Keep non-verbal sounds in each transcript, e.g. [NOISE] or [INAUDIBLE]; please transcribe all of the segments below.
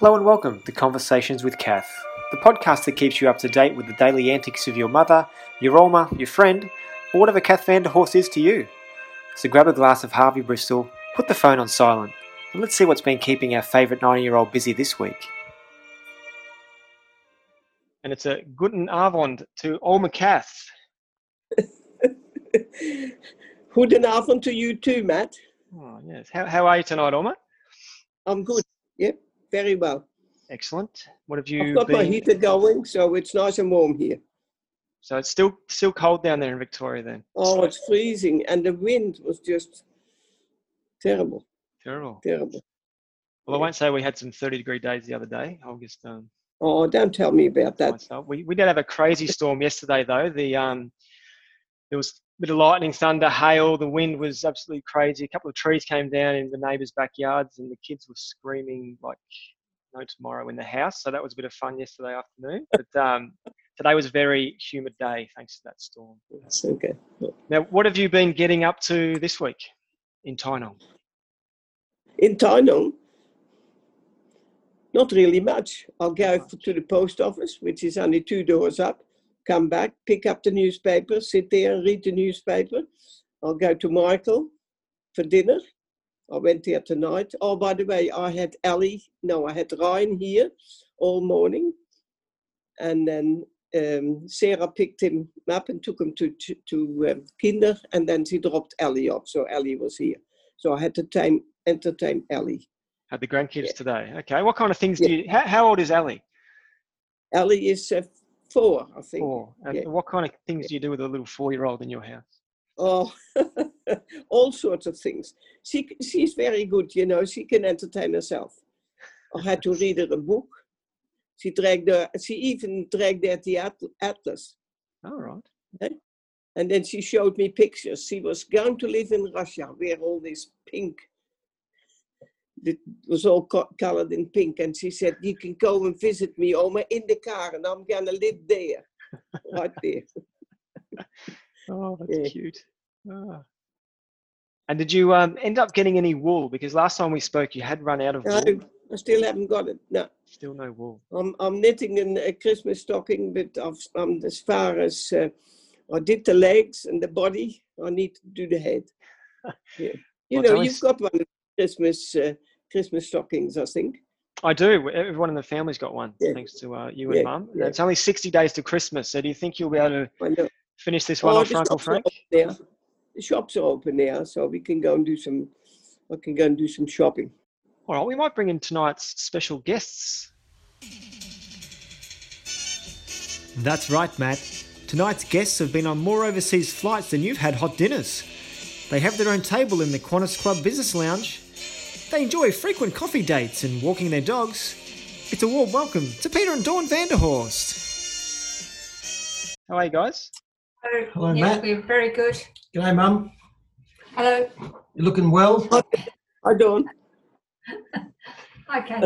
Hello and welcome to Conversations with Kath, the podcast that keeps you up to date with the daily antics of your mother, your Oma, your friend, or whatever Kath Vanderhorst is to you. So grab a glass of Harvey Bristol, put the phone on silent, and let's see what's been keeping our favourite 90 year old busy this week. And it's a guten Abend to Oma Kath. [LAUGHS] Guten Abend to you too, Matt. Oh, yes. How, how are you tonight, Oma? I'm good. Yep, very well. Excellent. What have you I've got been... my heater going, so it's nice and warm here. So it's still still cold down there in Victoria then? Oh, it's freezing, and the wind was just terrible. Terrible. Terrible. Well, I won't say we had some 30 degree days the other day. I'll just um, Oh, don't tell me about that. myself. We we did have a crazy storm yesterday though. The um, there was bit of lightning, thunder, hail. The wind was absolutely crazy. A couple of trees came down in the neighbours' backyards, and the kids were screaming like no tomorrow in the house. So that was a bit of fun yesterday afternoon. [LAUGHS] But um, today was a very humid day thanks to that storm. It's okay. Now, what have you been getting up to this week in Tynong? In Tynong, not really much. I'll go to the post office, which is only two doors up, come back, pick up the newspaper, sit there and read the newspaper. I'll go to Michael for dinner. I went there tonight. Oh, by the way, I had Ellie, no, I had Ryan here all morning. And then um, Sarah picked him up and took him to, to, to um, Kinder, and then she dropped Ellie off. So Ellie was here. So I had to time, entertain Ellie. Had the grandkids Yeah. today. Okay. What kind of things do you? How, how old is Ellie? Ellie is uh, four, I think. Four. And Yeah. what kind of things do you do with a little four-year-old in your house? Oh, [LAUGHS] all sorts of things. She she's very good, you know. She can entertain herself. I had to read her a book. She dragged her. She even dragged at the at- atlas, All right. Eh? and then she showed me pictures. She was going to live in Russia, where all this pink. It was all co- colored in pink, and she said, "You can go and visit me, Oma, in the car, and I'm gonna live there, [LAUGHS] right there." Oh, that's Yeah. cute. Ah. And did you um, end up getting any wool? Because last time we spoke, you had run out of No, wool. I still haven't got it. No. Still no wool. I'm, I'm knitting an, a Christmas stocking, but I've, um, as far as uh, I did the legs and the body, I need to do the head. [LAUGHS] Yeah. You Well, know, you've got one Christmas uh, Christmas stockings, I think. I do. Everyone in the family's got one, Yeah. thanks to uh, you and Yeah, Mum. Yeah. It's only 60 days to Christmas, so do you think you'll be able to finish this one Oh, off the Uncle shops are Frank? open. The shops are open now, so we can go and do some. I can go and do some shopping. All right, we might bring in tonight's special guests. That's right, Matt. Tonight's guests have been on more overseas flights than you've had hot dinners. They have their own table in the Qantas Club Business Lounge. They enjoy frequent coffee dates and walking their dogs. It's a warm welcome to Peter and Dawn Vanderhorst. How are you guys? Hello, Hello, yes, Matt. we're very good. G'day, Mum. Hello. You're looking well? I don't. [LAUGHS] Okay.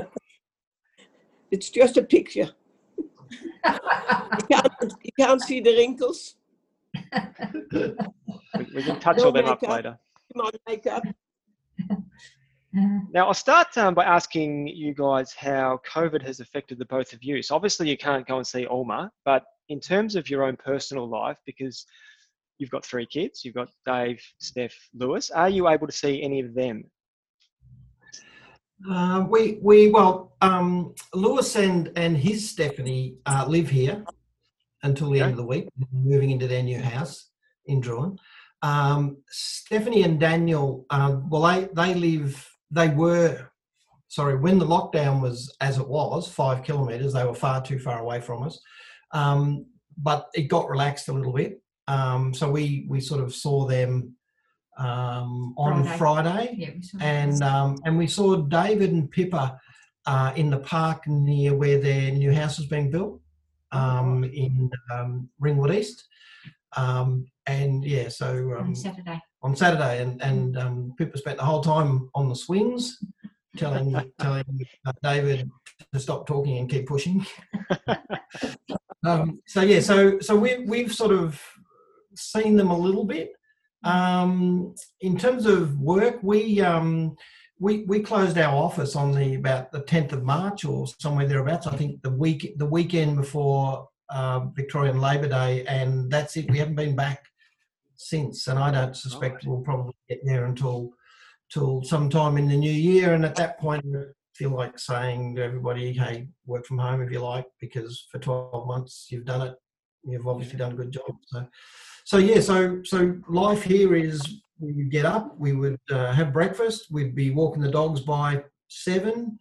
It's just a picture. You can't, you can't see the wrinkles. We, we can touch No all them up makeup. later. My makeup. Now, I'll start um, by asking you guys how COVID has affected the both of you. So, obviously, you can't go and see Oma, but in terms of your own personal life, because you've got three kids, you've got Dave, Steph, Lewis, are you able to see any of them? Uh, we we well, um, Lewis and and his Stephanie uh, live here until the end of the week, moving into their new house in Drouin. Um, Stephanie and Daniel, um, well, they they live. They were sorry when the lockdown was as it was five kilometres. They were far too far away from us, um, but it got relaxed a little bit. Um, so we we sort of saw them um, on Friday. Friday Yeah, we saw and um, and we saw David and Pippa uh, in the park near where their new house is being built um, in um, Ringwood East. Um, and yeah, so um, on Saturday. On Saturday, and and um, Pippa spent the whole time on the swings, telling [LAUGHS] telling uh, David to stop talking and keep pushing. [LAUGHS] um, so yeah, so so we we've sort of seen them a little bit. Um, in terms of work, we um, we we closed our office on the about the 10th of March or somewhere thereabouts. I think the week the weekend before um, Victorian Labor Day, and that's it. We haven't been back since, and I don't suspect Right. we'll probably get there until till sometime in the new year. And at that point, I feel like saying to everybody, "Hey, work from home if you like, because for 12 months you've done it. You've obviously done a good job." So, so yeah, so so life here is we would get up, we would uh, have breakfast, we'd be walking the dogs by seven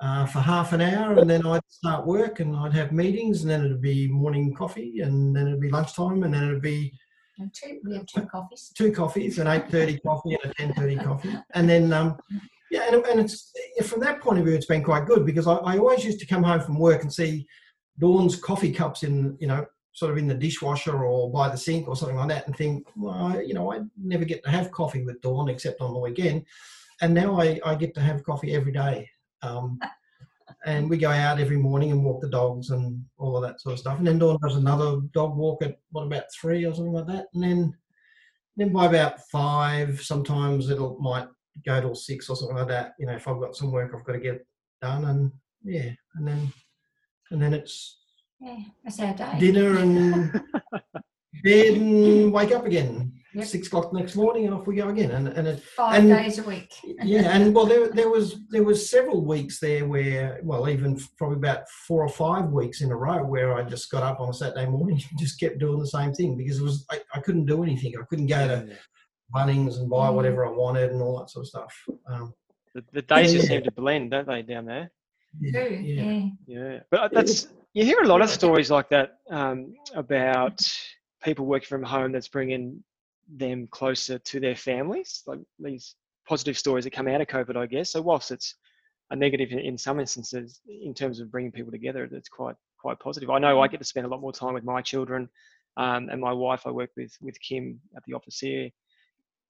uh, for half an hour, and then I'd start work and I'd have meetings, and then it'd be morning coffee, and then it'd be lunchtime, and then it'd be Two, we have two coffees. two coffees, an eight thirty coffee and a ten thirty coffee, and then um, yeah, and, and it's from that point of view, it's been quite good because I, I always used to come home from work and see Dawn's coffee cups in you know sort of in the dishwasher or by the sink or something like that, and think, well, I, you know, I never get to have coffee with Dawn except on the weekend, and now I, I get to have coffee every day. Um, and we go out every morning and walk the dogs and all of that sort of stuff. And then Dawn does another dog walk at what about three or something like that. And then then by about five, sometimes it'll might go till six or something like that. You know, if I've got some work I've got to get done and yeah, and then and then it's Yeah, that's our day. dinner and [LAUGHS] bed and wake up again. Yep. Six o'clock next morning and off we go again. And and it, Five and- days a week. yeah, and well, there, there was there was several weeks there where, well, even probably about four or five weeks in a row where I just got up on a Saturday morning and [LAUGHS] just kept doing the same thing because it was I, I couldn't do anything. I couldn't go to Bunnings and buy Mm. whatever I wanted and all that sort of stuff. Um, The, the days just Yeah. seem to blend, don't they, down there? yeah, yeah. yeah. Yeah, but that's you hear a lot of stories like that um, about people working from home that's bringing them closer to their families, like these positive stories that come out of COVID, I guess. So whilst it's a negative in, in some instances, in terms of bringing people together, it's quite quite positive. I know I get to spend a lot more time with my children um, and my wife. I work with with Kim at the office here,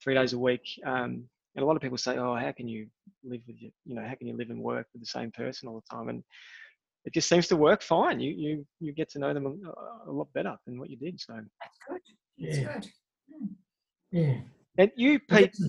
three days a week. Um, and a lot of people say, "Oh, how can you live with your, you know, how can you live and work with the same person all the time?" And it just seems to work fine. You you you get to know them a, a lot better than what you did. So, That's good. That's Yeah. good. Yeah. and you, Pete, I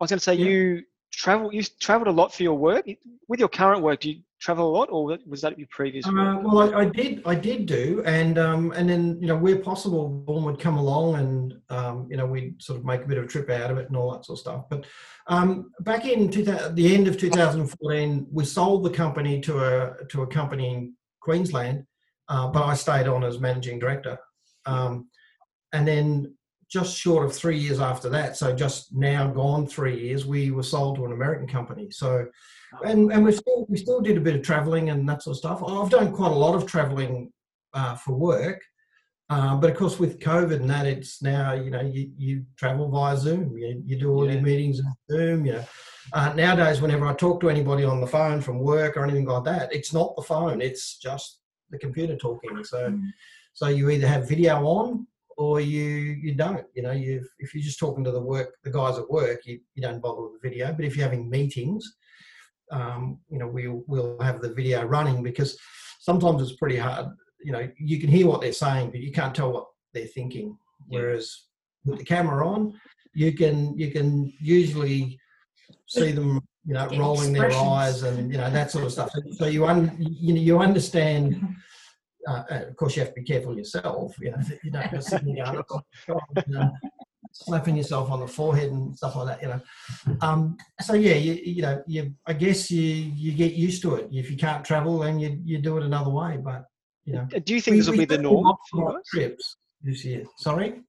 was going to say Yeah. you travel. You travelled a lot for your work. With your current work, do you travel a lot, or was that your previous Uh, work? well, I, I did, I did do, and um, and then you know where possible, Dawn would come along, and um, you know we'd sort of make a bit of a trip out of it and all that sort of stuff. But um, back in 2000, the end of 2014, we sold the company to a to a company in Queensland, uh, but I stayed on as managing director, um, and then just short of three years after that, so just now gone three years, we were sold to an American company. So and and we still we still did a bit of traveling and that sort of stuff. I've done quite a lot of traveling uh, for work, uh, but of course with COVID and that, it's now you know you, you travel via Zoom. You, you do all Yeah. your meetings on Zoom. You know, uh, nowadays whenever I talk to anybody on the phone from work or anything like that, it's not the phone. It's just the computer talking. So Mm. so you either have video on or you you don't. You know, you if you're just talking to the work the guys at work, you, you don't bother with the video. But if you're having meetings um, you know, we'll we'll have the video running because sometimes it's pretty hard. You know, you can hear what they're saying, but you can't tell what they're thinking. Yeah. Whereas with the camera on, you can you can usually see them, you know, rolling their eyes and you know that sort of stuff. So you un, you know you understand. [LAUGHS] Uh, uh, of course, you have to be careful yourself. You know, you don't go sitting there "Oh, God," you know, slapping yourself on the forehead and stuff like that. You know. Um, so yeah, you, you know, you I guess you you get used to it. If you can't travel, then you you do it another way. But you know, Uh, Do you think this will be the did norm for you of guys? trips this year. Sorry.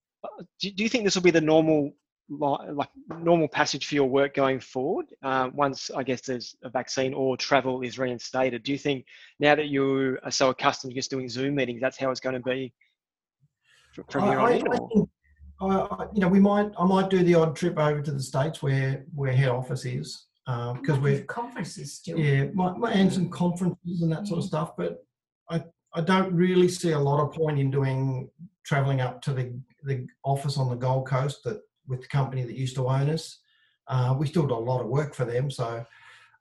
Do, do you think this will be the normal li- like normal passage for your work going forward uh, once I guess there's a vaccine or travel is reinstated? Do you think now that you are so accustomed to just doing Zoom meetings, that's how it's going to be fr- from I, here on I, in? I think, I, I- you know, we might I might do the odd trip over to the states where where head office is because we're conferences still. yeah, my, my, and some conferences and that sort of stuff. But I, I don't really see a lot of point in doing traveling up to the, the office on the Gold Coast that with the company that used to own us. Uh, we still do a lot of work for them, so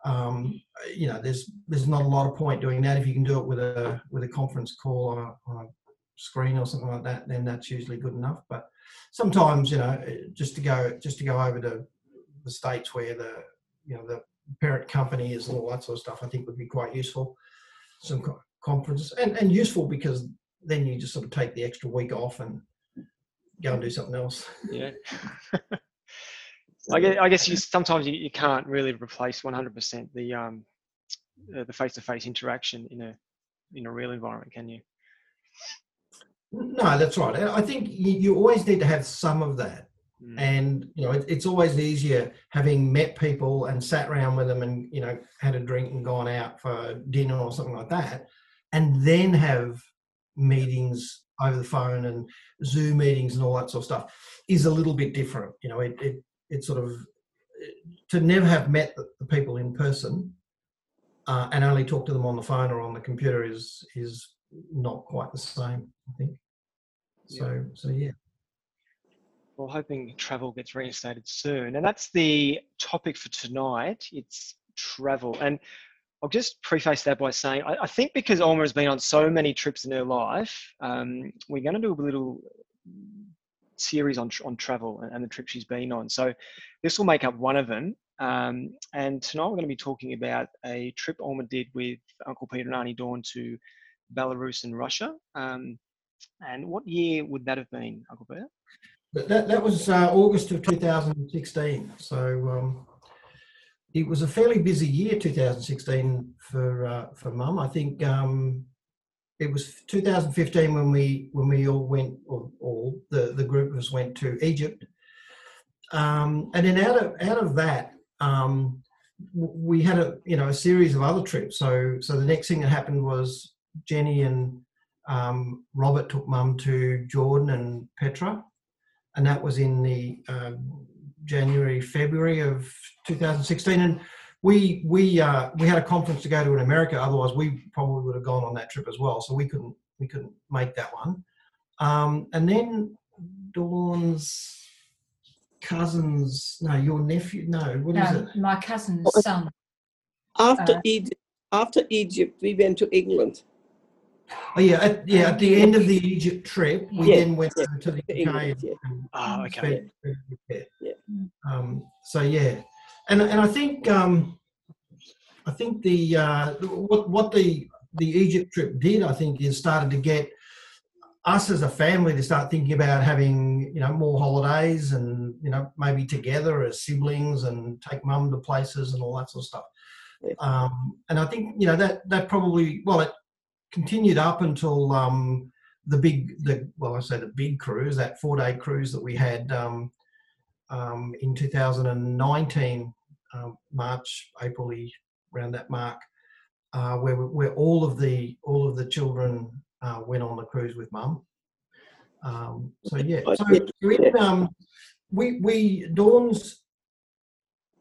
um, you know, there's there's not a lot of point doing that. If you can do it with a with a conference call on a, on a screen or something like that, then that's usually good enough. But sometimes, you know, just to go just to go over to the states where the you know the parent company is and all that sort of stuff, I think would be quite useful. Some co- conferences and, and useful because then you just sort of take the extra week off and go and do something else. Yeah. [LAUGHS] [LAUGHS] I guess, I guess you sometimes you, you can't really replace 100% the um uh, the face-to-face interaction in a in a real environment, can you? No, that's right. I think you, you always need to have some of that. Mm. and you know it, it's always easier having met people and sat around with them and you know had a drink and gone out for dinner or something like that and then have meetings over the phone and zoom meetings and all that sort of stuff is a little bit different you know it it, it sort of to never have met the, the people in person uh, and only talk to them on the phone or on the computer is is not quite the same i think so so yeah Well, hoping travel gets reinstated soon. And that's the topic for tonight. It's travel. And I'll just preface that by saying I, I think because Oma has been on so many trips in her life, um, we're going to do a little series on, on travel and, and the trip she's been on. So this will make up one of them. Um, and tonight we're going to be talking about a trip Oma did with Uncle Peter and Auntie Dawn to Belarus and Russia. Um, and what year would that have been, Uncle Peter? That, that was uh, August of 2016. So um, it was a fairly busy year, 2016 for uh, for Mum. I think um, it was 2015 when we when we all went, or all the the group of us went to Egypt, um, and then out of out of that. Um, we had a you know a series of other trips. So so the next thing that happened was Jenny and um, Robert took Mum to Jordan and Petra, and that was in the um, January February of 2016. And we we uh, we had a conference to go to in America. Otherwise, we probably would have gone on that trip as well. So we couldn't we couldn't make that one. Um, and then Dawn's cousins, no, your nephew, no, what is No, it? my cousin's son. After Uh, Egypt, after Egypt, we went to England. Oh yeah, at, yeah. At the end of the Egypt trip, we Yeah, then went yeah, to the to UK. England, yeah. and- Oh, okay. spent- yeah. Yeah. Um, so yeah, and and I think um, I think the uh, what what the the Egypt trip did, I think, is started to get us as a family to start thinking about having you know more holidays and you know maybe together as siblings and take mum to places and all that sort of stuff. Yeah. Um, and I think you know that that probably well it continued up until um, the big the well I say the big cruise that four day cruise that we had um, um, in 2019 um, March April around that mark uh, where where all of the all of the children uh, went on the cruise with mum. Um, so yeah, so yeah, um, we we Dawn's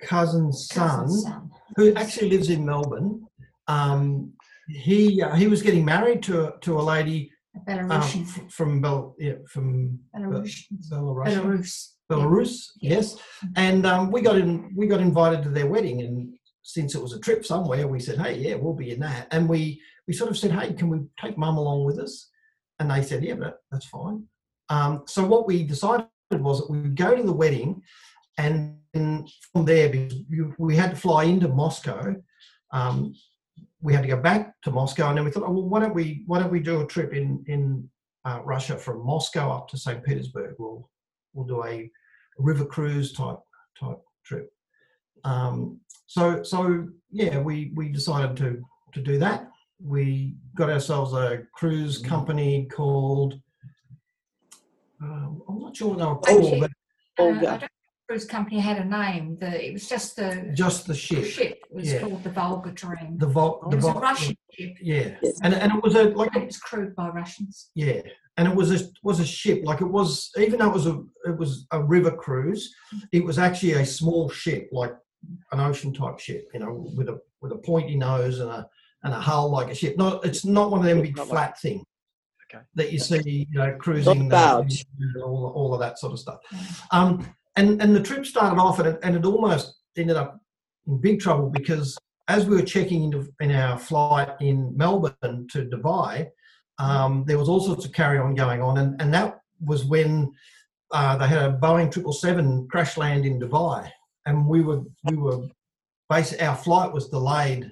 cousin's son cousin's son. who actually lives in Melbourne. Um, he uh, he was getting married to to a lady um, f- from Bel yeah, from Belarus. Belarus. Belarus. Belarus, Yeah. yes. And um, we got in we got invited to their wedding, and since it was a trip somewhere, we said, "Hey, yeah, we'll be in that." And we we sort of said, "Hey, can we take Mum along with us?" And they said, "Yeah, that, that's fine." Um, so what we decided was that we would go to the wedding, and from there, because we had to fly into Moscow. Um, we had to go back to Moscow, and then we thought, oh, well, why don't we why don't we do a trip in in uh, Russia from Moscow up to St. Petersburg? We'll we'll do a river cruise type type trip. Um, so so yeah, we we decided to to do that. We got ourselves a cruise company called. Um, I'm not sure what they were called, but Uh, I Olga. Don't think the cruise company had a name. The, it was just the just the the ship, ship. was yeah. called the Volga Dream. the Vol, it the was a Vol, Russian ship. yeah, Yes. and and it was a like It was crewed by Russians. Yeah, and it was a was a ship. Like it was, even though it was a it was a river cruise, it was actually a small ship, like an ocean type ship. You know, with a with a pointy nose and a and a hull like a ship. Not it's not one of them big Not like- flat things. Okay. That you see, you know, cruising Not the- barge. all, all of that sort of stuff. Um, and and the trip started off, and it, and it almost ended up in big trouble because as we were checking into in our flight in Melbourne to Dubai, um, there was all sorts of carry on going on, and, and that was when uh, they had a Boeing triple seven crash land in Dubai, and we were we were basically our flight was delayed.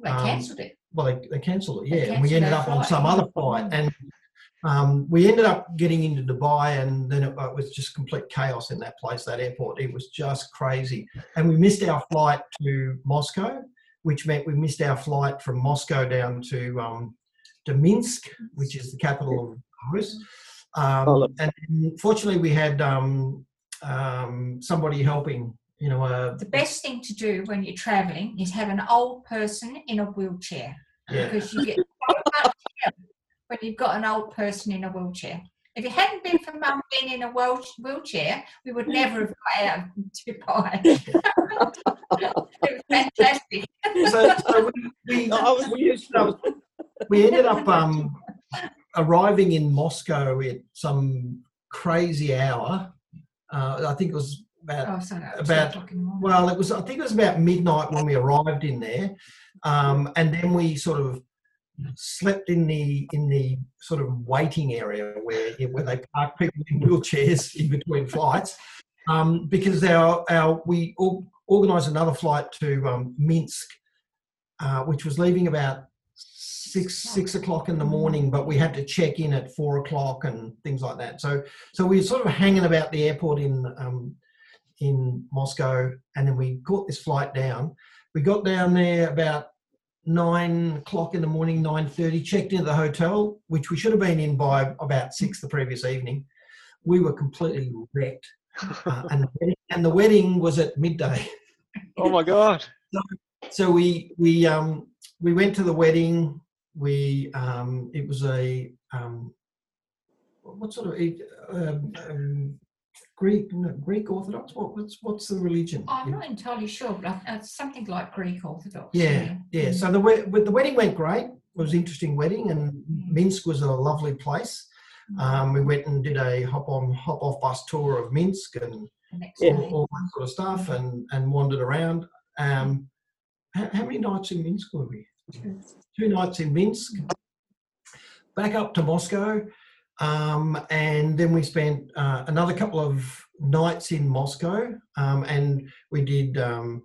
They Um, cancelled it. Well, they, they cancelled it, They yeah, and we ended up on some other flight, and um, we ended up getting into Dubai, and then it, it was just complete chaos in that place, that airport. It was just crazy, and we missed our flight to Moscow, which meant we missed our flight from Moscow down to um, to Minsk, which is the capital of Belarus. Um, and fortunately, we had um, um, somebody helping. You know, uh, The best thing to do when you're travelling is have an old person in a wheelchair yeah, because you get so much help when you've got an old person in a wheelchair. If it hadn't been for mum being in a wheelchair, we would never have got out to [LAUGHS] Dubai. [LAUGHS] it was fantastic. so, so we, we, I was we ended up um, arriving in Moscow at some crazy hour. Uh, I think it was about Oh, sorry, About- two o'clock in the morning. well, it was I think it was about midnight when we arrived in there, um, and then we sort of slept in the in the sort of waiting area where where they park people in wheelchairs in between flights, um, because our our we or, organised another flight to um, Minsk, uh, which was leaving about six six o'clock in the morning, but we had to check in at four o'clock and things like that. So so we were sort of hanging about the airport in um, in Moscow, and then we caught this flight down. We got down there about nine o'clock in the morning, nine thirty. Checked into the hotel, which we should have been in by about six the previous evening. We were completely wrecked, uh, and the wedding, and the wedding was at midday. oh my god. [LAUGHS] So we we um, we went to the wedding. We um, it was a um, what sort of um, um, Greek no, Greek Orthodox? What, what's what's the religion? I'm not entirely sure, but it's something like Greek Orthodox. Yeah, yeah. Mm. So the with the wedding went great. It was an interesting wedding, and Minsk was a lovely place. Um, we went and did a hop on hop off bus tour of Minsk and Yeah. all, that sort of stuff, and and wandered around. Um, how, how many nights in Minsk were we? Two nights in Minsk. Back up to Moscow, um, and then we spent uh, another couple of nights in Moscow, um, and we did um,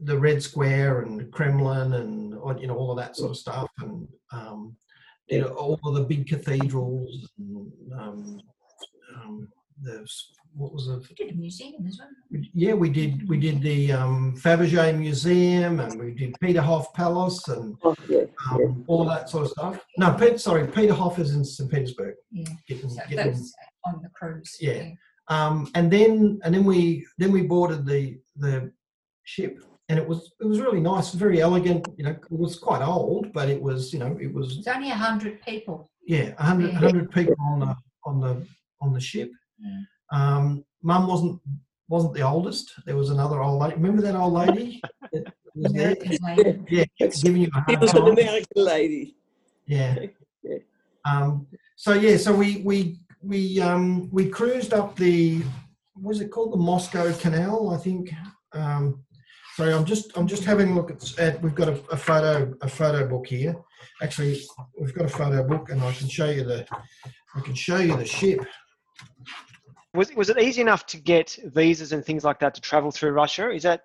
the Red Square and Kremlin and you know all of that sort of stuff, and um, did all of the big cathedrals. And, um, um, the what was the We did a museum as well. yeah, we did. We did the um, Fabergé Museum, and we did Peterhof Palace, and Oh, yeah. um, all that sort of stuff. No, Pete, sorry, Peterhof is in St. Petersburg. Yeah. Getting, So that getting, was on the cruise. Yeah. um, and then and then we then we boarded the the ship, and it was it was really nice, very elegant. You know, it was quite old, but it was you know it was It's only a hundred people. yeah, 100, Yeah. 100 people on the on the on the ship. Yeah. Um, Mum wasn't wasn't the oldest. There was another old lady. Remember that old lady? [LAUGHS] that was there? American. Yeah, That's- giving you a She hard was an time. American lady. Yeah. Yeah. Um, so yeah, so we we we um, we cruised up the what was it called the Moscow Canal, I think. Um, sorry, I'm just I'm just having a look at, at we've got a, a photo a photo book here. Actually, we've got a photo book, and I can show you the I can show you the ship. Was was it easy enough to get visas and things like that to travel through Russia? Is that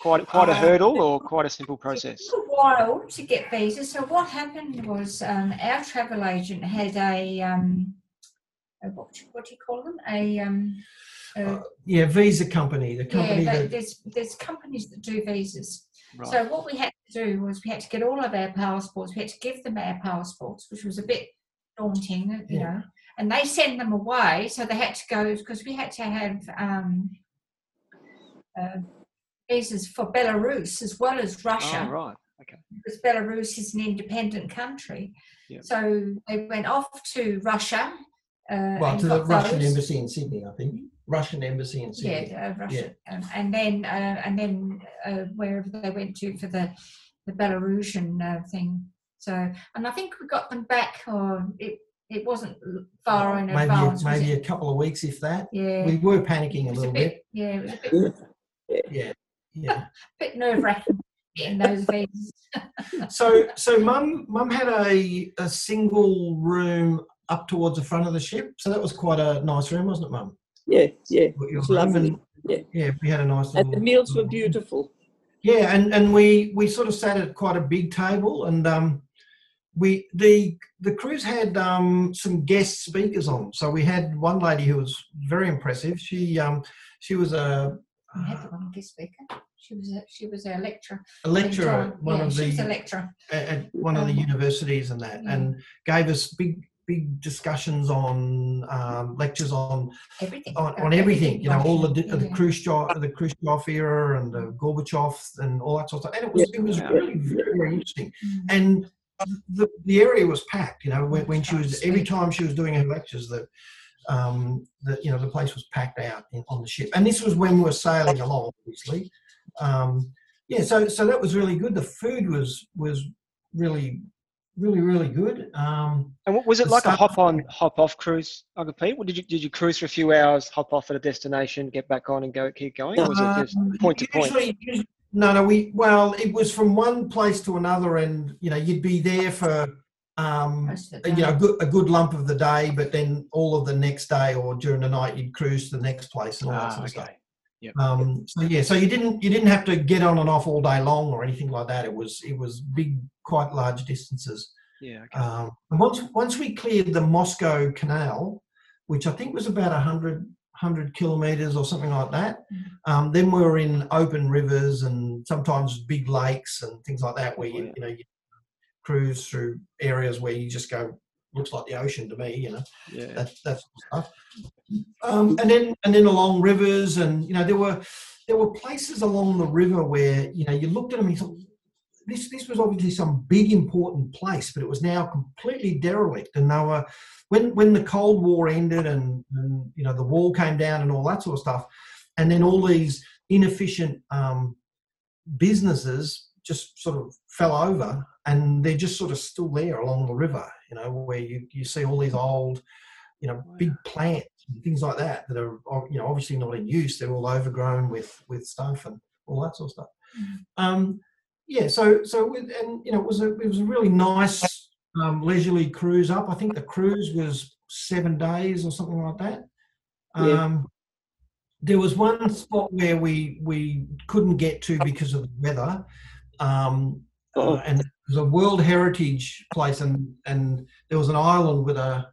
quite quite a Uh, hurdle or quite a simple process? It took a while to get visas. So what happened was um, our travel agent had a, um, a what, do- what do you call them? A um, a- Uh, Yeah, Visa Company, the company yeah, they- that there's there's companies that do visas. Right. So what we had to do was we had to get all of our passports. We had to give them our passports, which was a bit daunting, you Yeah. know. And they send them away, so they had to go because we had to have um, uh, visas for Belarus as well as Russia Oh, right. Okay. because Belarus is an independent country. Yeah. So they went off to Russia. Uh, well to the Russian those. embassy in Sydney, I think. Russian embassy in Sydney. Yeah, uh, Russia, um, and then uh, and then uh, wherever they went to for the the Belarusian uh, thing. So, and I think we got them back, or it it wasn't far in maybe advance. was maybe a couple of weeks, if that. yeah, We were panicking a was little bit, bit. Yeah, it was a bit, [LAUGHS] Yeah, yeah. [LAUGHS] bit nerve wracking [LAUGHS] in those visas. So, so mum, mum had a a single room up towards the front of the ship. So that was quite a nice room, wasn't it, mum? Yeah, yeah. It was lovely. and yeah, we had a nice. And the meals were beautiful. Yeah, and and we we sort of sat at quite a big table, and um, we the the cruise had um some guest speakers on. So we had one lady who was very impressive. She um she was a We had the one guest speaker. She was a, she was a lecturer. a lecturer at one yeah, of she was a the lecturer. at at one of the Um, universities and that, yeah. and gave us big big discussions on um, lectures on Everything. on, on everything, you know, all the Russian, the yeah. Khrushchev, the Khrushchev era, and the Gorbachev, and all that sort of stuff. And it was it was Yeah. really very, very interesting. Mm. And the, the area was packed. You know, when, when she was every time she was doing her lectures, that um, that you know the place was packed out in, on the ship. And this was when we were sailing along, obviously. Um, yeah, so so that was really good. The food was was really really really good. Um, And was it The like a hop on, hop off cruise, Uncle Pete? Did you did you cruise for a few hours, hop off at a destination, get back on, and go keep going? Or was it just Um, point to point? usually- No, no. We well, it was from one place to another, and you know, you'd be there for um, the you know a good, a good lump of the day, but then all of the next day or during the night, you'd cruise to the next place and all that Ah, sort of stuff. okay. Um, so yeah, so you didn't you didn't have to get on and off all day long or anything like that. It was it was big, quite large distances. Yeah. Okay. Um, and once once we cleared the Moscow Canal, which I think was about 100, 100 kilometers or something like that, um, then we were in open rivers and sometimes big lakes and things like that, where you, you know you cruise through areas where you just go looks like the ocean to me, you know yeah. that that sort of stuff. Um, and then and then along rivers, and you know there were there were places along the river where you know you looked at them and you thought this this was obviously some big important place, but it was now completely derelict. And they were when when the Cold War ended and, and you know the wall came down and all that sort of stuff, and then all these inefficient um, businesses just sort of fell over and they're just sort of still there along the river, you know, where you, you see all these old, you know, big plants and things like that that are, you know, obviously not in use. They're all overgrown with with stuff and all that sort of stuff. Um, yeah, so so with, and you know, it was a it was a really nice um, leisurely cruise up. I think the cruise was seven days or something like that. Yeah. Um, there was one spot where we we couldn't get to because of the weather, um, Oh. uh, and it was a World Heritage place, and and there was an island with a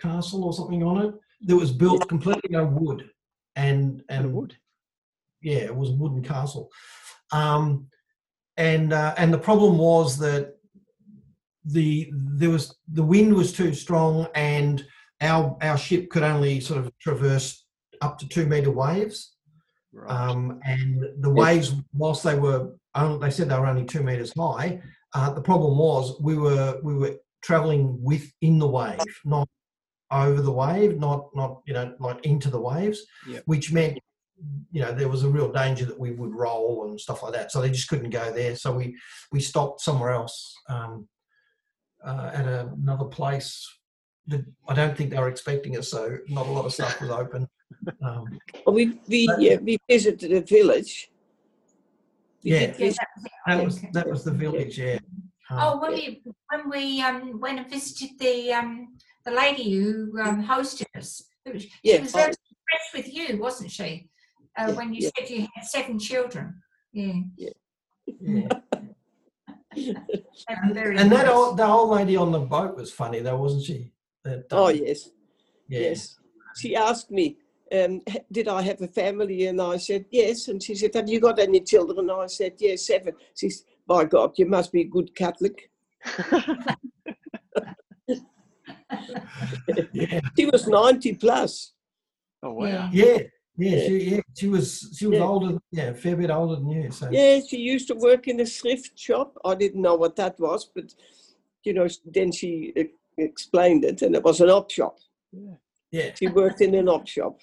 castle or something on it that was built completely out of wood, and And and wood. yeah, it was a wooden castle. Um, and uh, and the problem was that the there was the wind was too strong, and our our ship could only sort of traverse up to two meter waves. Right. Um, and the waves, whilst they were only, they said they were only two meters high, uh, the problem was we were we were traveling within the wave, not over the wave, not not you know like into the waves, Yep. which meant you know there was a real danger that we would roll and stuff like that. So they just couldn't go there. So we we stopped somewhere else um, uh, at a, another place. That I don't think they were expecting us, so not a lot of stuff was open. Um, Oh, we we uh, we visited a village. We Yeah. Yeah, that was that was think. that was the village, yeah. Um, Oh, when we when we um went and visited the um the lady who um, hosted us, it was, she Yeah. was very impressed with you, wasn't she? Uh, Yeah, when you yeah. said you had seven children. Yeah. yeah. [LAUGHS] they were very And that old, the old lady on the boat was funny, though, wasn't she? That, Oh um, yes, yeah. yes. She asked me, um, "Did I have a family?" And I said, "Yes." And she said, "Have you got any children?" And I said, "Yes, seven. She said, "By God, you must be a good Catholic." [LAUGHS] [LAUGHS] yeah, She was ninety plus. oh wow. Yeah. Yeah, yeah, Yeah. She, yeah. She was she was Yeah. older, yeah, a fair bit older than you. So Yeah, she used to work in a thrift shop. I didn't know what that was, but you know, then she e- explained it, and it was an op shop. yeah, yeah. She worked in an op shop.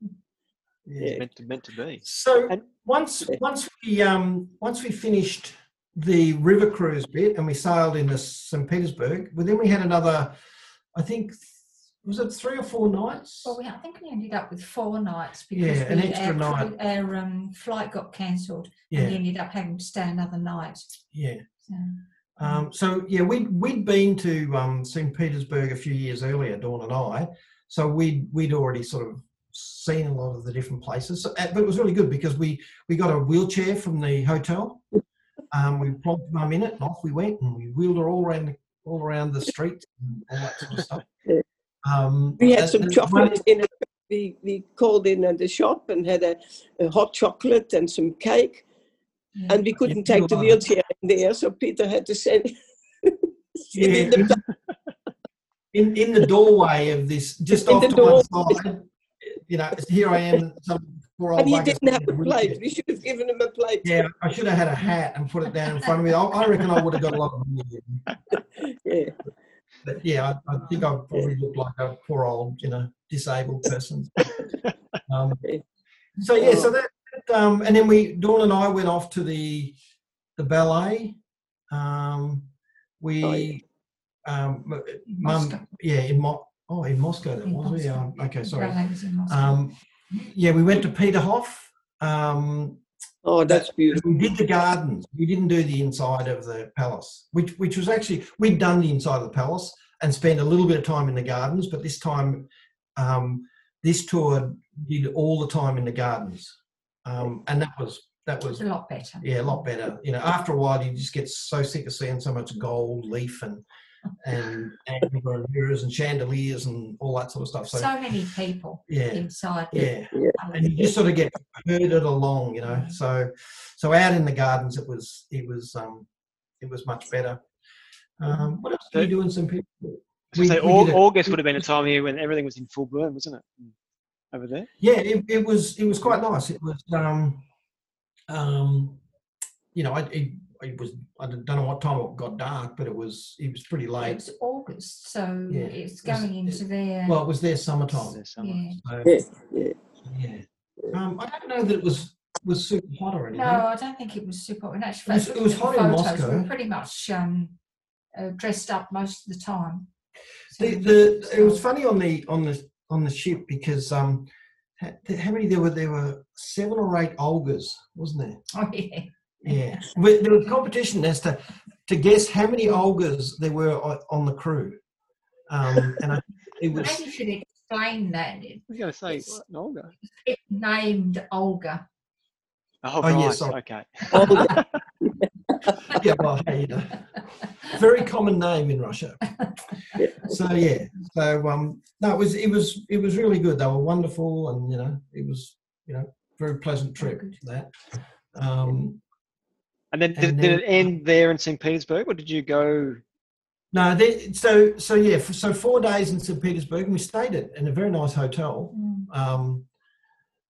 yeah. Yeah. Meant to meant to be. So And- once Yeah. once we um once we finished the river cruise bit and we sailed into St Petersburg, well, then we had another, I think, was it three or four nights? Well, we, I think we ended up with four nights because Yeah, an we, extra our, night. our um, flight got cancelled and we ended up having to stay another night. yeah. So, Um, so yeah, we'd we'd been to um, St Petersburg a few years earlier, Dawn and I. So we'd we'd already sort of seen a lot of the different places. So, but it was really good because we we got a wheelchair from the hotel. Um, we plonked mum in it, and off we went, and we wheeled her all around the, all around the streets and all that sort of stuff. Yeah. Um, We had some chocolate in it. We, we called in at the shop and had a, a hot chocolate and some cake. Yeah. And we couldn't Yeah, take the wheelchair in there, so Peter had to send. [LAUGHS] sit in the in, in the doorway of this, just In off the to one side, you know, here I am, some poor old And he didn't have a plate. We should have given him a plate. Yeah, I should have had a hat and put it down in front of me. I, I reckon I would have got a lot of money. [LAUGHS] Yeah. But yeah, I, I think I probably look like a poor old, you know, disabled person. [LAUGHS] Um, so yeah, so that, um, and then we, Dawn and I went off to the the ballet. Um, we, Oh, yeah. um, Moscow. mum, yeah, in Mo- oh in Moscow that In was. Yeah, okay, sorry. Ballet was in Moscow. Um, yeah, we went to Peterhof. Um, Oh, that's beautiful. we did the gardens. We didn't do the inside of the palace, which which was actually we'd done the inside of the palace and spent a little bit of time in the gardens, but this time, um, this tour did all the time in the gardens, um, and that was that was a lot better. yeah a lot better. You know, after a while, you just get so sick of seeing so much gold leaf and and amber and mirrors and chandeliers and all that sort of stuff. So, So many people yeah, inside. yeah Yeah. and you just sort of get herded along, you know. So, so out in the gardens, it was it was um, it was much better. Um, what else did you do in St. Petersburg? So We- say we Au- did a- August would have been a time here when everything was in full bloom, wasn't it? Mm. Over there. Yeah, it, it was it was quite nice. It was um, um, you know, it, it, it was I don't know what time it got dark, but it was it was pretty late. It's August, so Yeah, it's it was- going into their. Well, it was their summertime. This summer. yeah. So, Yeah, yeah. yeah. Um, I don't know that it was was super hot or anything. No, I don't think it was super. In actual It was- fact, it was looking at hot in the photos, We Moscow. were pretty much um, uh, dressed up most of the time. So- The, the it was funny on the on the on the ship because um how many there were there were seven or eight Olgas wasn't there [LAUGHS] Oh yeah. Yeah But there was competition as to to guess how many Olgas there were on, on the crew um and I, it was Maybe you should explain that. I was going to say, It's- Olga. It's named Olga. Oh, Oh, yeah, right. sorry. Okay. Oh, [LAUGHS] yeah well hey, you know very common name in Russia Yeah. so yeah so um no it was it was it was really good they were wonderful and you know it was you know very pleasant trip good. that um And then, did, And did then- it end there in St. Petersburg, or did you go? No, they, so so yeah, for, so four days in St. Petersburg, and we stayed at in a very nice hotel, Mm. um,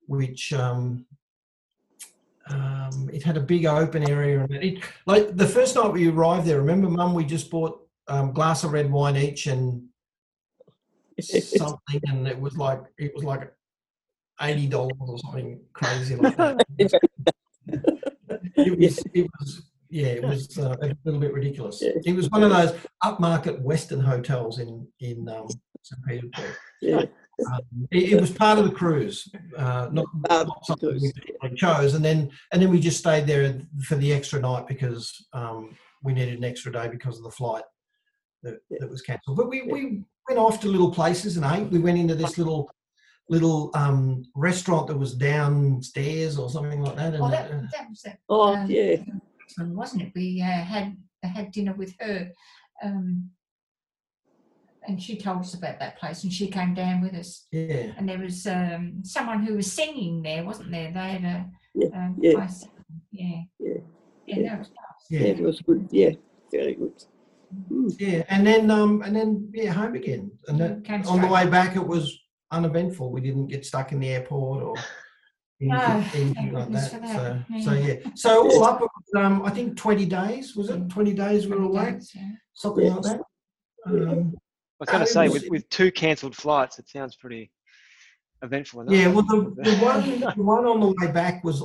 which um, um, it had a big open area, and it like the first night we arrived there. Remember, Mum, we just bought um, glass of red wine each and something, and it was like it was like eighty dollars or something crazy like that. [LAUGHS] it was it was yeah it was uh, a little bit ridiculous. Yeah. it was one of those upmarket western hotels in in um, st petersburg. Yeah. um, it, it was part of the cruise uh, not, not something we chose. And then and then we just stayed there for the extra night because um, we needed an extra day because of the flight that, that was cancelled. But we, we went off to little places and ate. We went into this little little um, restaurant that was downstairs or something like that Oh, that, uh, that was it. Oh, um, yeah. wasn't it? We uh, had had dinner with her, um, and she told us about that place, and she came down with us. yeah And there was um, someone who was singing there, wasn't there? They had a Yeah, um, yeah. place- yeah, Yeah, yeah, yeah. that was nice. Yeah, yeah it was good. Yeah, very good. Mm. Yeah, and then um, and then yeah, home again. And then on the way back, it was uneventful. We didn't get stuck in the airport or [LAUGHS] anything, No, anything like goodness that. So, that, so yeah. yeah. So [LAUGHS] all up, um, I think twenty days was it? Twenty days we were away, days, yeah. something like that. Um, I was going to say, was- with, with two cancelled flights, it sounds pretty eventful. enough. yeah, well, the, the [LAUGHS] one the one on the way back was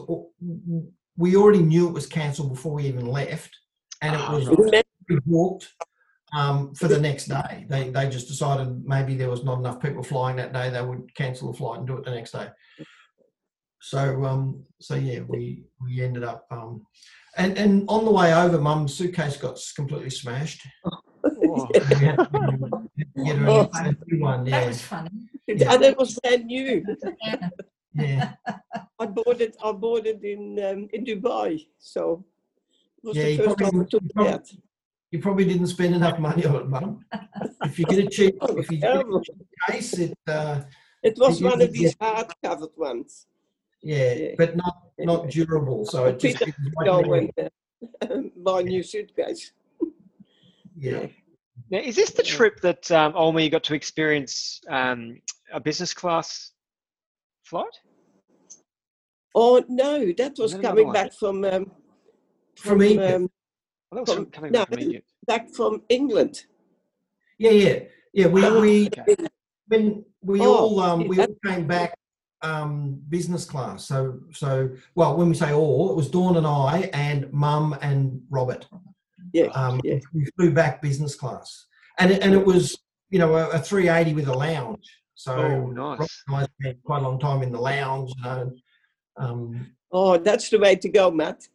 we already knew it was cancelled before we even left, and it Oh, was right. We walked um, for the next day. They they just decided maybe there was not enough people flying that day. They would cancel the flight and do it the next day. So um, so yeah, we we ended up um, and and on the way over, Mum's suitcase got completely smashed. Oh, [LAUGHS] We had to, get her Oh. a new one. That was funny. Yeah. And it was brand new. Yeah. [LAUGHS] Yeah, I bought it. I bought it in um, in Dubai. So it was Yeah, the you first probably- time I took you probably- that. You probably didn't spend enough money on it, Mum. If you get a cheap, Oh, if you get a terrible. case, it uh, It was you one could of these hard covered ones. yeah, Yeah. but not not durable. So it just it was Go uh, buy a new suitcase. yeah. Now, is this the trip that um, Oma you got to experience um, a business class flight? Oh no, that was another coming one? back from um, From Egypt. um, Well, that was From- from coming no, back from Egypt. back from England. Yeah, yeah, yeah. We Oh, we Okay. when we Oh, all um, we all came back um, business class. So so well, when we say all, it was Dawn and I and Mum and Robert. Yeah, Um, yeah. We flew back business class, and it, and it was you know a, a 380 with a lounge. So Oh, Robert nice. and I spent quite a long time in the lounge. You know, um, Oh, that's the way to go, Matt.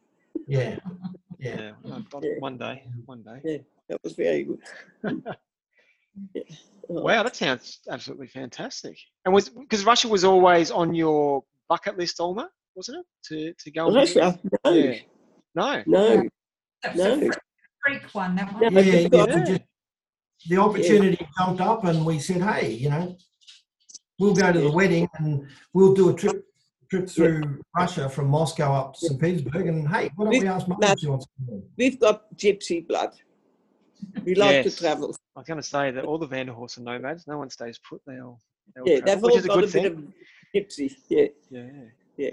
yeah, yeah. Yeah, I've done Yeah. it one day. One day. Yeah, that was very good. [LAUGHS] Yeah. Oh, Wow, that sounds absolutely fantastic. And was because Russia was always on your bucket list, Oma, wasn't it? To to go. and? Russia? No, Yeah. No. no, That no. freak one, that Yeah, one. but Yeah, yeah, the opportunity jumped up, and we said, "Hey, you know, we'll go to the wedding, and we'll do a trip trip through Russia from Moscow up to St. Petersburg." And hey, why don't we We- ask Mum Matt- if she wants to come? We've got gypsy blood. We like Yes. to travel. I was going to say that all the Vanderhorse are nomads. No one stays put. They all. They all Yeah, travel, they've which all is a got good a bit of gypsy. Yeah, Yeah. yeah.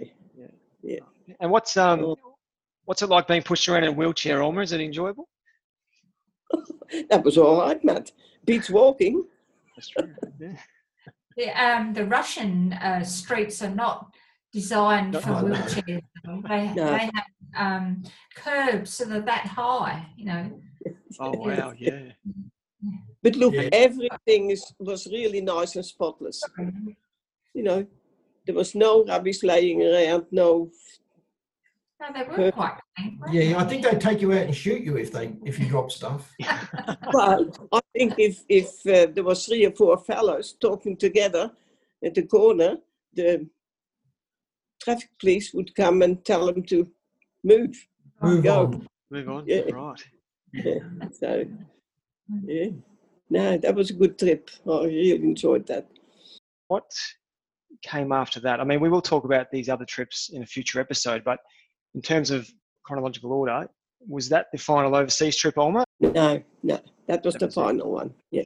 yeah. And what's um, what's it like being pushed around in a wheelchair, Oma? Is it enjoyable? [LAUGHS] That was all right, Matt. Beats walking. That's true. Yeah. [LAUGHS] The, um, the Russian uh, streets are not designed for like that. wheelchairs. They, [LAUGHS] No. they have um, curbs so they're that high, you know. [LAUGHS] Oh wow, yeah. But look, Yeah. everything is, was really nice and spotless. You know, there was no rubbish laying around, no. No, they were quite clean. Yeah, I think they'd take you out and shoot you if they if you drop stuff. [LAUGHS] Well, I think if if uh, there was three or four fellows talking together at the corner, the traffic police would come and tell them to move. Move Go. on. Move on. Yeah. Right. Yeah. So, yeah, no, that was a good trip. I really enjoyed that. What came after that? I mean, we will talk about these other trips in a future episode, but in terms of chronological order, was that the final overseas trip, Oma? No, no, that was That the was it. final one. Yeah.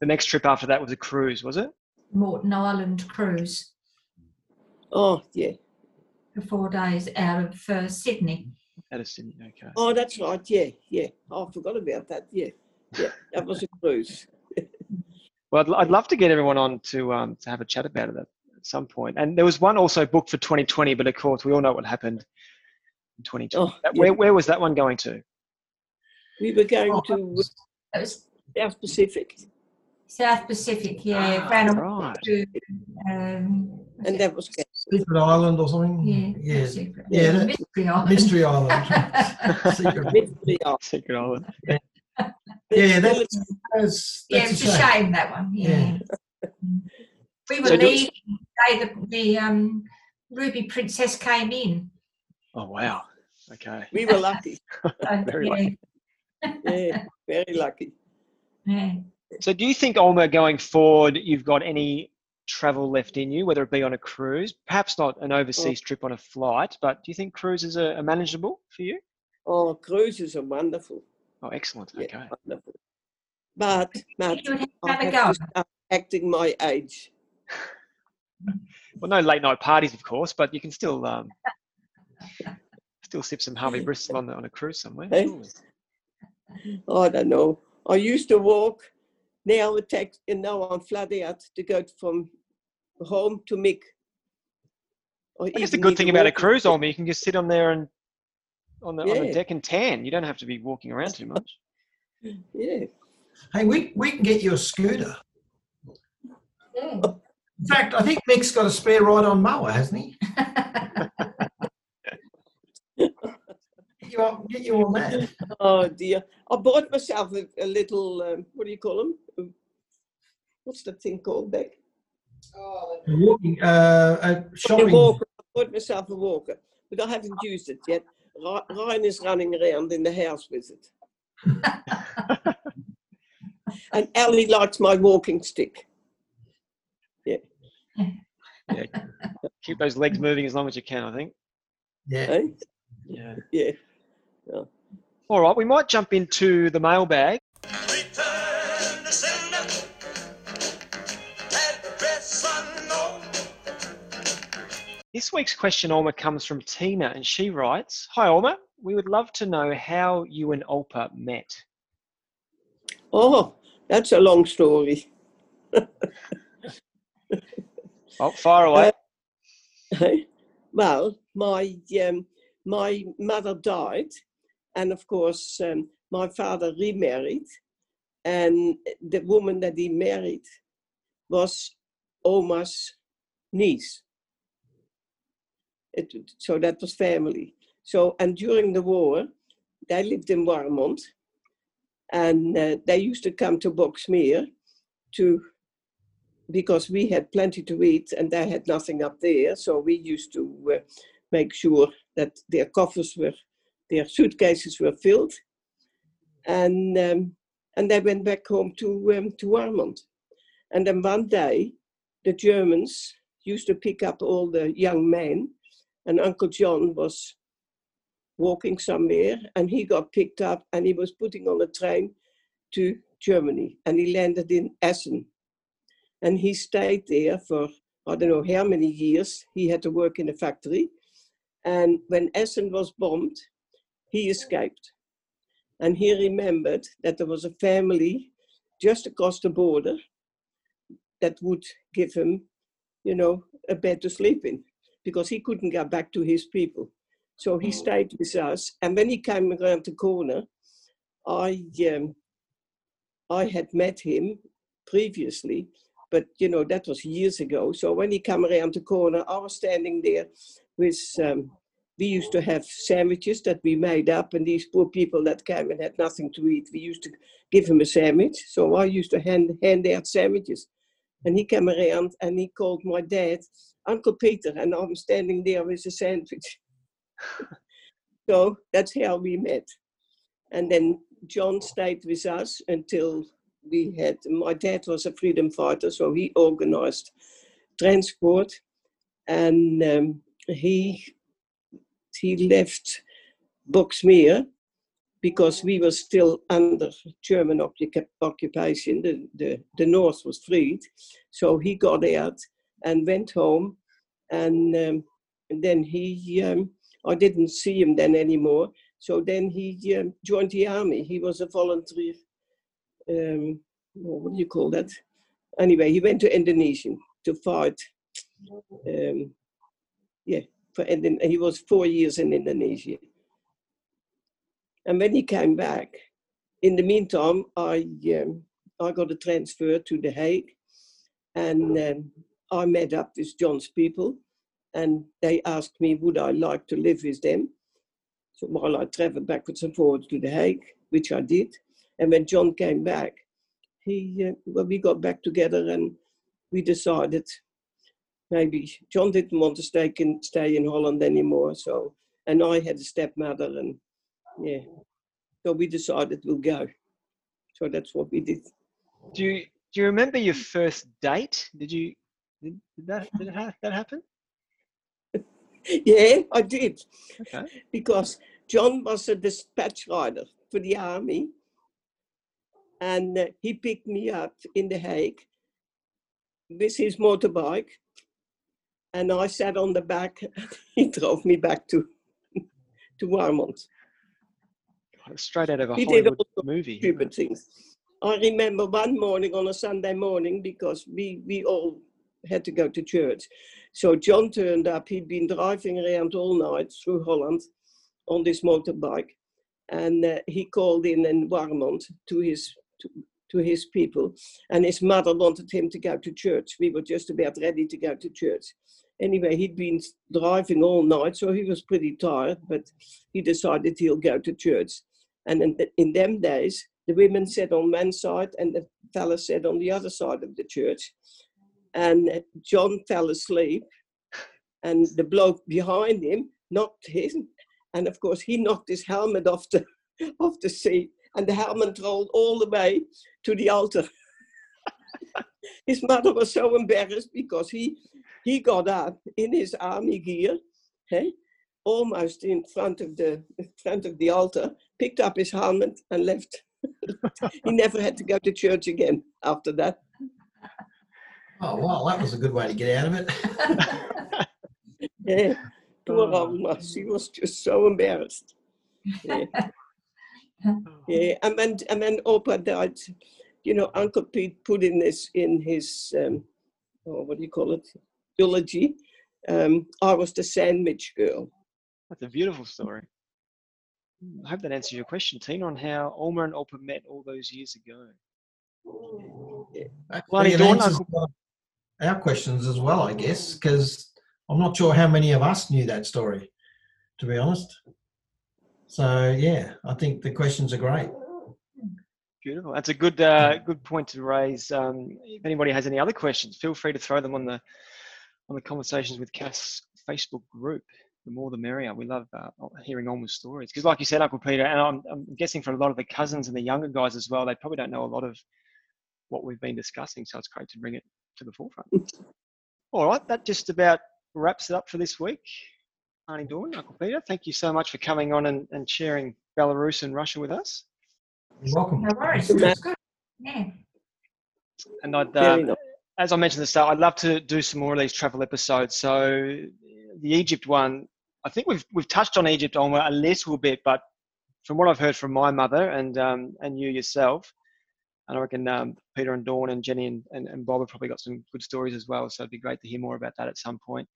The next trip after that was a cruise, was it? Moreton Island cruise Oh, yeah. for four days out of uh, Sydney. Out of Sydney. Okay. Oh, that's right. Yeah, yeah. Oh, I forgot about that. Yeah, yeah. That was a cruise. [LAUGHS] Well, I'd, I'd love to get everyone on to um, to have a chat about it at, at some point. And there was one also booked for 2020, but of course we all know what happened in 2020. Oh, That- yeah. where, where was that one going to? We were going Oh, to It South Pacific, South Pacific, yeah. Ah, ran right. to, um, and that was cancelled. Secret Island or something. yeah, yeah, secret- yeah, that- mystery island. Mystery Island. [LAUGHS] Secret. Mystery Island. Secret Island. Yeah, that's that's, yeah, it's a shame that one. Yeah. We were So leaving the day the, the um, Ruby Princess came in. Oh wow. Okay. We were lucky. [LAUGHS] Very yeah, lucky. [LAUGHS] Yeah, very lucky. yeah. So do you think Oma going forward you've got any travel left in you, whether it be on a cruise, perhaps not an overseas trip on a flight, but do you think cruises are, are manageable for you? Oh, cruises are wonderful. Oh, excellent. Yeah, Okay. wonderful. But, Matt, You would I have a go. to start acting my age. [LAUGHS] Well, no late night parties, of course, but you can still um, [LAUGHS] still sip some Harvey Bristol on the, on a cruise somewhere. Hey? surely. I don't know. I used to walk. Now it takes, and now I'm flooding out to go from home to Mick. I I the good thing about a cruise, stick. You can just sit on there and on the, on the deck and tan. You don't have to be walking around too much. [LAUGHS] Yeah. Hey, we, we can get you a scooter. Yeah. In fact, I think Mick's got a spare ride on mower, hasn't he? [LAUGHS] Get you, on, get you on that. [LAUGHS] Oh dear. I bought myself a, a little, um, what do you call them? What's that thing called, Beck? Walking, uh, a A shopping. walker. I bought myself a walker, but I haven't used it yet. Ryan is running around in the house with it. [LAUGHS] And Ellie likes my walking stick. Yeah. yeah. Keep those legs moving as long as you can, I think. Yeah. Eh? Yeah. Yeah. All right, we might jump into the mailbag. Return to sender. Address unknown. This week's question, Oma, comes from Tina, and she writes Hi, Oma. We would love to know how you and Opa met. Oh, that's a long story. [LAUGHS] Oh, far away. [LAUGHS] well, my um, my mother died, and of course, um, my father remarried, and the woman that he married was Oma's niece. It, so that was family. So, and during the war, they lived in Warmond, and uh, they used to come to Boxmeer to because we had plenty to eat and they had nothing up there. So we used to uh, make sure that their coffers were, their suitcases were filled, and um, and they went back home to um, to Warmond. And then one day, the Germans used to pick up all the young men, and Uncle John was walking somewhere, and he got picked up, and he was putting on a train to Germany, and he landed in Essen and he stayed there for I don't know how many years. He had to work in a factory, and when Essen was bombed, he escaped, and he remembered that there was a family just across the border that would give him, you know, a bed to sleep in, because he couldn't get back to his people. So he stayed with us, and when he came around the corner, I um, I had met him previously but you know that was years ago. So when he came around the corner, I was standing there with. Um, we used to have sandwiches that we made up, and these poor people that came and had nothing to eat, we used to give him a sandwich. So I used to hand hand out sandwiches, and he came around and he called my dad Uncle Peter, and I'm standing there with a sandwich. [LAUGHS] so that's how we met, and then John stayed with us until we had my dad was a freedom fighter, so he organized transport, and um, he he left Boxmeer because we were still under German occupation. The, the the north was freed, so he got out and went home, and, um, and then he um, I didn't see him then anymore. So then he um, joined the army. He was a volunteer um, what do you call that? Anyway, he went to Indonesia to fight. Um, yeah, for Indon- he was four years in Indonesia. And when he came back, in the meantime, I um, I got a transfer to The Hague, and um, I met up with John's people, and they asked me would I like to live with them. So while I traveled backwards and forwards to The Hague, which I did, and when John came back, he uh, well, we got back together and we decided maybe John didn't want to stay in stay in Holland anymore. So and I had a stepmother and yeah, so we decided we'll go. So that's what we did. Do you do you remember your first date? Did you did, did that did ha- that happen? [LAUGHS] Yeah, I did Okay. because John was a dispatch rider for the army, and uh, he picked me up in The Hague with his motorbike, and I sat on the back. [LAUGHS] he drove me back to to Warmond. Straight out of a He Hollywood movie. stupid things. I remember one morning on a Sunday morning because we, we all had to go to church. So John turned up. He'd been driving around all night through Holland on this motorbike, and uh, he called in in Warmond to his to, to his people, and his mother wanted him to go to church. We were just about ready to go to church. Anyway, he'd been driving all night, so he was pretty tired, but he decided he'll go to church. And in, th- in them days, the women sat on one side and the fellas sat on the other side of the church. and uh, John fell asleep, and the bloke behind him knocked him, and of course he knocked his helmet off the [LAUGHS] off the seat, and the helmet rolled all the way to the altar. [LAUGHS] his mother was so embarrassed because he he got up in his army gear, hey, almost in front of the front of the altar, picked up his helmet and left. [LAUGHS] he never had to go to church again after that. Oh, well, that was a good way to get out of it. Yeah, poor Oh. Oma, she was just so embarrassed. Yeah. [LAUGHS] yeah, and then and when Opa died, you know, Uncle Pete put in this in his um, oh, what do you call it, eulogy. Um, I was the sandwich girl. That's a beautiful story. I hope that answers your question, Tina, on how Oma and Opa met all those years ago. Actually, it Dawn, answers our questions as well, I guess, because I'm not sure how many of us knew that story, to be honest. So yeah, I think the questions are great. Beautiful. That's a good uh, good point to raise. Um, if anybody has any other questions, feel free to throw them on the on the conversations with Cass Facebook group. The more the merrier. We love uh, hearing Oma's stories because, like you said, Uncle Peter, and I'm, I'm guessing for a lot of the cousins and the younger guys as well, they probably don't know a lot of what we've been discussing. So it's great to bring it to the forefront. [LAUGHS] All right, that just about wraps it up for this week. Arnie Dawn, Uncle Peter, thank you so much for coming on and, and sharing Belarus and Russia with us. You're welcome. No worries. Good. That's good. Yeah. And I'd, Very uh, nice. As I mentioned at the start, I'd love to do some more of these travel episodes. So the Egypt one, I think we've we've touched on Egypt on a little bit, but from what I've heard from my mother and um, and you yourself, and I reckon um, Peter and Dawn and Jenny and, and, and Bob have probably got some good stories as well. So it'd be great to hear more about that at some point.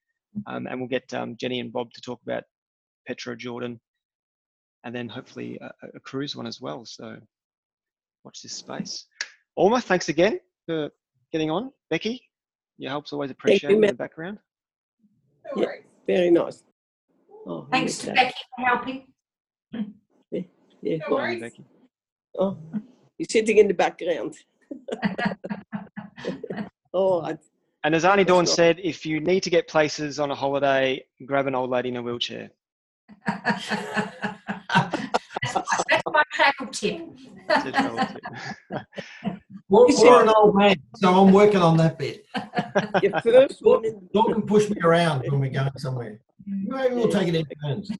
Um, and we'll get um, Jenny and Bob to talk about Petra Jordan, and then hopefully a, a cruise one as well. So watch this space. Oma, thanks again for getting on. Becky, your help's always appreciated in the background. No Yeah. Very nice. Oh, Thanks to yes, Becky for helping. Yeah. No worries. you, Becky. Oh, you're sitting in the background. [LAUGHS] oh, I, And as Arnie Dawn said, if you need to get places on a holiday, grab an old lady in a wheelchair. [LAUGHS] that's, that's my travel tip. That's a travel tip. Well, You you're an old man, so I'm working on that bit. [LAUGHS] your first one in Dawn can push me around when we're going somewhere. Maybe we'll take it in turns.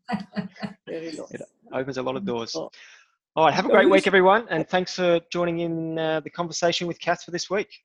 very nice. Opens a lot of doors. Oh. All right, have a great week, everyone, and thanks for joining in uh, the conversation with Kath for this week.